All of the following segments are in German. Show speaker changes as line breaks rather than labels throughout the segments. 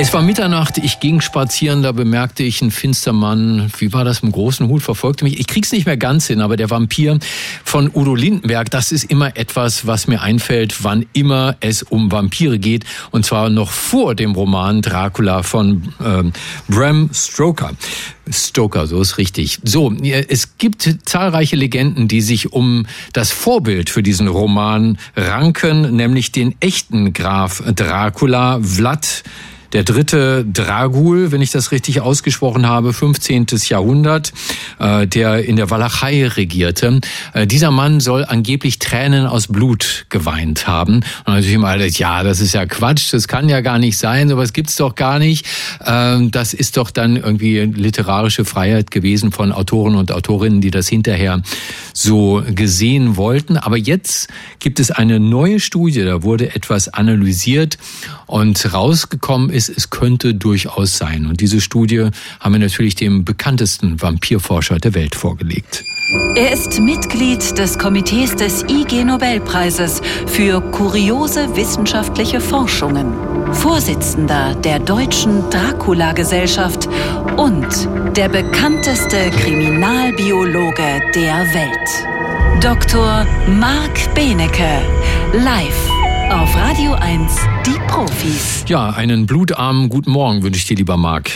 Es war Mitternacht, ich ging spazieren, da bemerkte ich einen Finstermann, wie war das, im großen Hut, verfolgte mich. Ich krieg's nicht mehr ganz hin, aber der Vampir von Udo Lindenberg, das ist immer etwas, was mir einfällt, wann immer es um Vampire geht. Und zwar noch vor dem Roman Dracula von ähm, Bram Stoker. Stoker, so ist richtig. So, es gibt zahlreiche Legenden, die sich um das Vorbild für diesen Roman ranken, nämlich den echten Graf Dracula, Vlad der dritte Dragul, wenn ich das richtig ausgesprochen habe, 15. Jahrhundert, äh, der in der Walachei regierte. Äh, dieser Mann soll angeblich Tränen aus Blut geweint haben. Und natürlich immer alles, ja, das ist ja Quatsch, das kann ja gar nicht sein, sowas gibt's doch gar nicht. Ähm, das ist doch dann irgendwie literarische Freiheit gewesen von Autoren und Autorinnen, die das hinterher so gesehen wollten. Aber jetzt gibt es eine neue Studie, da wurde etwas analysiert und rausgekommen ist, es könnte durchaus sein. Und diese Studie haben wir natürlich dem bekanntesten Vampirforscher der Welt vorgelegt.
Er ist Mitglied des Komitees des IG Nobelpreises für kuriose wissenschaftliche Forschungen, Vorsitzender der Deutschen Dracula-Gesellschaft und der bekannteste Kriminalbiologe der Welt. Dr. Marc Benecke, live auf Radio 1, die Profis.
Ja, einen blutarmen guten Morgen wünsche ich dir, lieber Marc.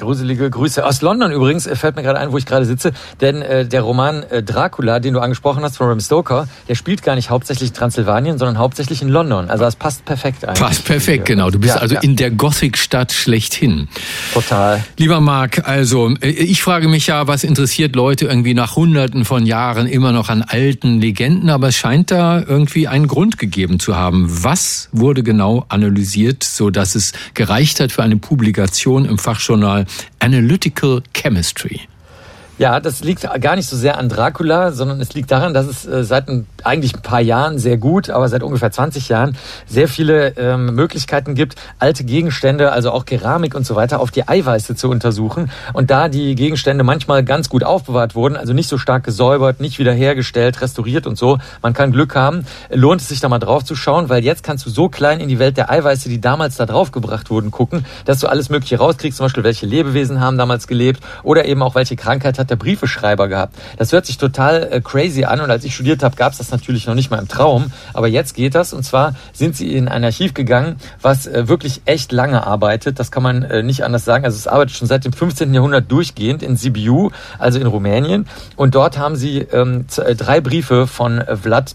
Gruselige Grüße aus London übrigens, äh, fällt mir gerade ein, wo ich gerade sitze, denn äh, der Roman äh, Dracula, den du angesprochen hast von Bram Stoker, der spielt gar nicht hauptsächlich Transsilvanien, sondern hauptsächlich in London. Also das passt perfekt
eigentlich. Passt perfekt, genau. Du bist ja, also ja. in der Gothic-Stadt schlechthin.
Total.
Lieber Marc, also äh, ich frage mich ja, was interessiert Leute irgendwie nach Hunderten von Jahren immer noch an alten Legenden, aber es scheint da irgendwie einen Grund gegeben zu haben. Was wurde genau analysiert, so dass es gereicht hat für eine Publikation im Fachjournal Analytical Chemistry.
Ja, das liegt gar nicht so sehr an Dracula, sondern es liegt daran, dass es äh, seit ein, eigentlich ein paar Jahren sehr gut, aber seit ungefähr 20 Jahren sehr viele ähm, Möglichkeiten gibt, alte Gegenstände, also auch Keramik und so weiter, auf die Eiweiße zu untersuchen. Und da die Gegenstände manchmal ganz gut aufbewahrt wurden, also nicht so stark gesäubert, nicht wiederhergestellt, restauriert und so, man kann Glück haben, lohnt es sich da mal drauf zu schauen, weil jetzt kannst du so klein in die Welt der Eiweiße, die damals da drauf gebracht wurden, gucken, dass du alles Mögliche rauskriegst, zum Beispiel welche Lebewesen haben damals gelebt oder eben auch welche Krankheit hat der Briefeschreiber gehabt. Das hört sich total äh, crazy an und als ich studiert habe, gab es das natürlich noch nicht mal im Traum. Aber jetzt geht das und zwar sind sie in ein Archiv gegangen, was äh, wirklich echt lange arbeitet. Das kann man äh, nicht anders sagen. Also es arbeitet schon seit dem 15. Jahrhundert durchgehend in Sibiu, also in Rumänien. Und dort haben sie ähm, äh, drei Briefe von Vlad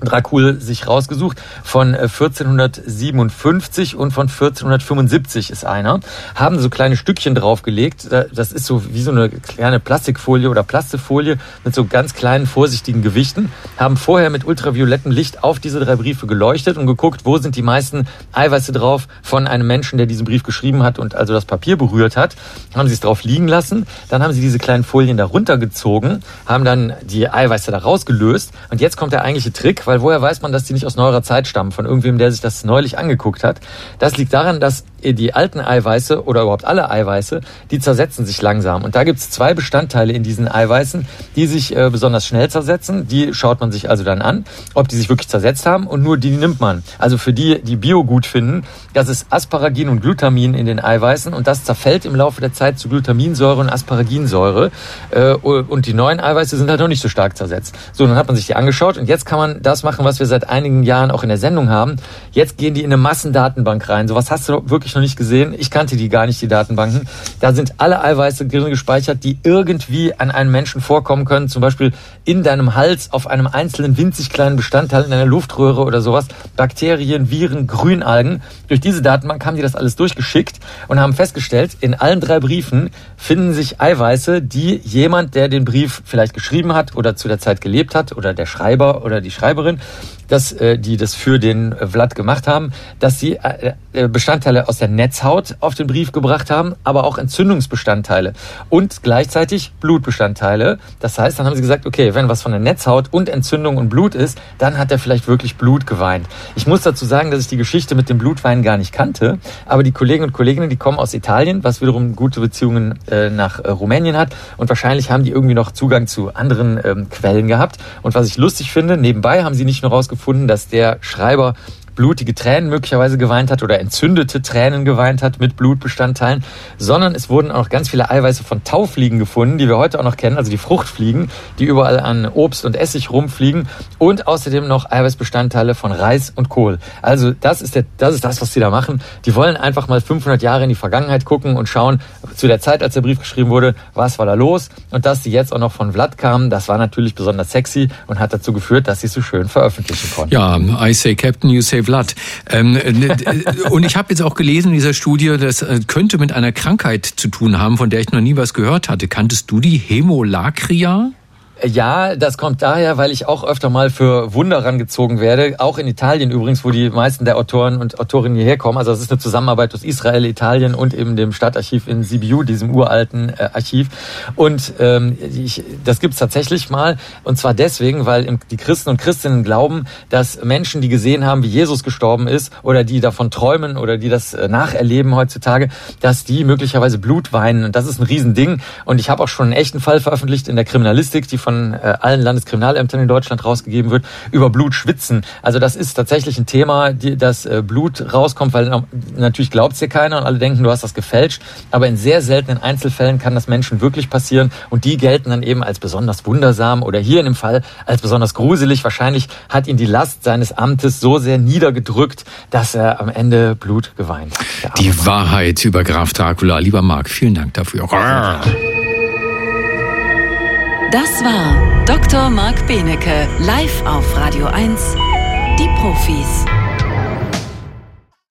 Dracul sich rausgesucht. Von 1457 äh, und von 1475 ist einer. Haben so kleine Stückchen draufgelegt. Das ist so wie so eine kleine Plastikfolie oder Plastefolie mit so ganz kleinen, vorsichtigen Gewichten. Haben vorher mit ultraviolettem Licht auf diese drei Briefe geleuchtet und geguckt, wo sind die meisten Eiweiße drauf von einem Menschen, der diesen Brief geschrieben hat und also das Papier berührt hat. Haben sie es drauf liegen lassen. Dann haben sie diese kleinen Folien da runtergezogen, haben dann die Eiweiße da rausgelöst. Und jetzt kommt der eigentliche Trick, weil woher weiß man, dass die nicht aus neuerer Zeit stammen, von irgendwem, der sich das neulich angeguckt hat? Das liegt daran, dass die alten Eiweiße oder überhaupt alle Eiweiße, die zersetzen sich langsam. Und da gibt es zwei Bestandteile in diesen Eiweißen, die sich äh, besonders schnell zersetzen. Die schaut man sich also dann an, ob die sich wirklich zersetzt haben und nur die nimmt man. Also für die, die Bio gut finden, das ist Asparagin und Glutamin in den Eiweißen und das zerfällt im Laufe der Zeit zu Glutaminsäure und Asparaginsäure. Äh, und die neuen Eiweiße sind halt noch nicht so stark zersetzt. So, dann hat man sich die angeschaut und jetzt kann man das machen, was wir seit einigen Jahren auch in der Sendung haben. Jetzt gehen die in eine Massendatenbank rein. So was hast du wirklich ich noch nicht gesehen. Ich kannte die gar nicht, die Datenbanken. Da sind alle Eiweiße drin gespeichert, die irgendwie an einem Menschen vorkommen können. Zum Beispiel in deinem Hals auf einem einzelnen winzig kleinen Bestandteil in einer Luftröhre oder sowas. Bakterien, Viren, Grünalgen. Durch diese Datenbank haben die das alles durchgeschickt und haben festgestellt, in allen drei Briefen finden sich Eiweiße, die jemand, der den Brief vielleicht geschrieben hat oder zu der Zeit gelebt hat oder der Schreiber oder die Schreiberin, dass äh, die das für den äh, Vlad gemacht haben, dass sie äh, Bestandteile aus der Netzhaut auf den Brief gebracht haben, aber auch Entzündungsbestandteile und gleichzeitig Blutbestandteile. Das heißt, dann haben sie gesagt, okay, wenn was von der Netzhaut und Entzündung und Blut ist, dann hat er vielleicht wirklich Blut geweint. Ich muss dazu sagen, dass ich die Geschichte mit dem Blutwein gar nicht kannte, aber die Kollegen und Kolleginnen, die kommen aus Italien, was wiederum gute Beziehungen äh, nach äh, Rumänien hat und wahrscheinlich haben die irgendwie noch Zugang zu anderen ähm, Quellen gehabt. Und was ich lustig finde, nebenbei haben sie nicht nur rausgefunden, dass der Schreiber blutige Tränen möglicherweise geweint hat oder entzündete Tränen geweint hat mit Blutbestandteilen, sondern es wurden auch ganz viele Eiweiße von Taufliegen gefunden, die wir heute auch noch kennen, also die Fruchtfliegen, die überall an Obst und Essig rumfliegen und außerdem noch Eiweißbestandteile von Reis und Kohl. Also das ist, der, das ist das, was sie da machen. Die wollen einfach mal 500 Jahre in die Vergangenheit gucken und schauen, zu der Zeit, als der Brief geschrieben wurde, was war da los und dass sie jetzt auch noch von Vlad kamen, das war natürlich besonders sexy und hat dazu geführt, dass sie es so schön veröffentlichen konnten.
Ja, I say Captain, you say Vlad. Ähm, äh, und ich habe jetzt auch gelesen in dieser Studie, das äh, könnte mit einer Krankheit zu tun haben, von der ich noch nie was gehört hatte. Kanntest du die Hämolacria?
Ja, das kommt daher, weil ich auch öfter mal für Wunder rangezogen werde. Auch in Italien übrigens, wo die meisten der Autoren und Autorinnen hierher kommen. Also das ist eine Zusammenarbeit aus Israel, Italien und eben dem Stadtarchiv in Sibiu, diesem uralten äh, Archiv. Und ähm, ich, das gibt's tatsächlich mal. Und zwar deswegen, weil die Christen und Christinnen glauben, dass Menschen, die gesehen haben, wie Jesus gestorben ist, oder die davon träumen oder die das äh, nacherleben heutzutage, dass die möglicherweise Blut weinen. Und das ist ein Riesending. Und ich habe auch schon einen echten Fall veröffentlicht in der Kriminalistik, die von von äh, allen Landeskriminalämtern in Deutschland rausgegeben wird, über Blut schwitzen. Also das ist tatsächlich ein Thema, die, das äh, Blut rauskommt, weil natürlich glaubt es dir keiner und alle denken, du hast das gefälscht. Aber in sehr seltenen Einzelfällen kann das Menschen wirklich passieren und die gelten dann eben als besonders wundersam oder hier in dem Fall als besonders gruselig. Wahrscheinlich hat ihn die Last seines Amtes so sehr niedergedrückt, dass er am Ende Blut geweint
hat. Die Wahrheit über Graf Dracula. Lieber Marc, vielen Dank dafür.
Das war Dr. Marc Benecke live auf Radio 1. Die Profis.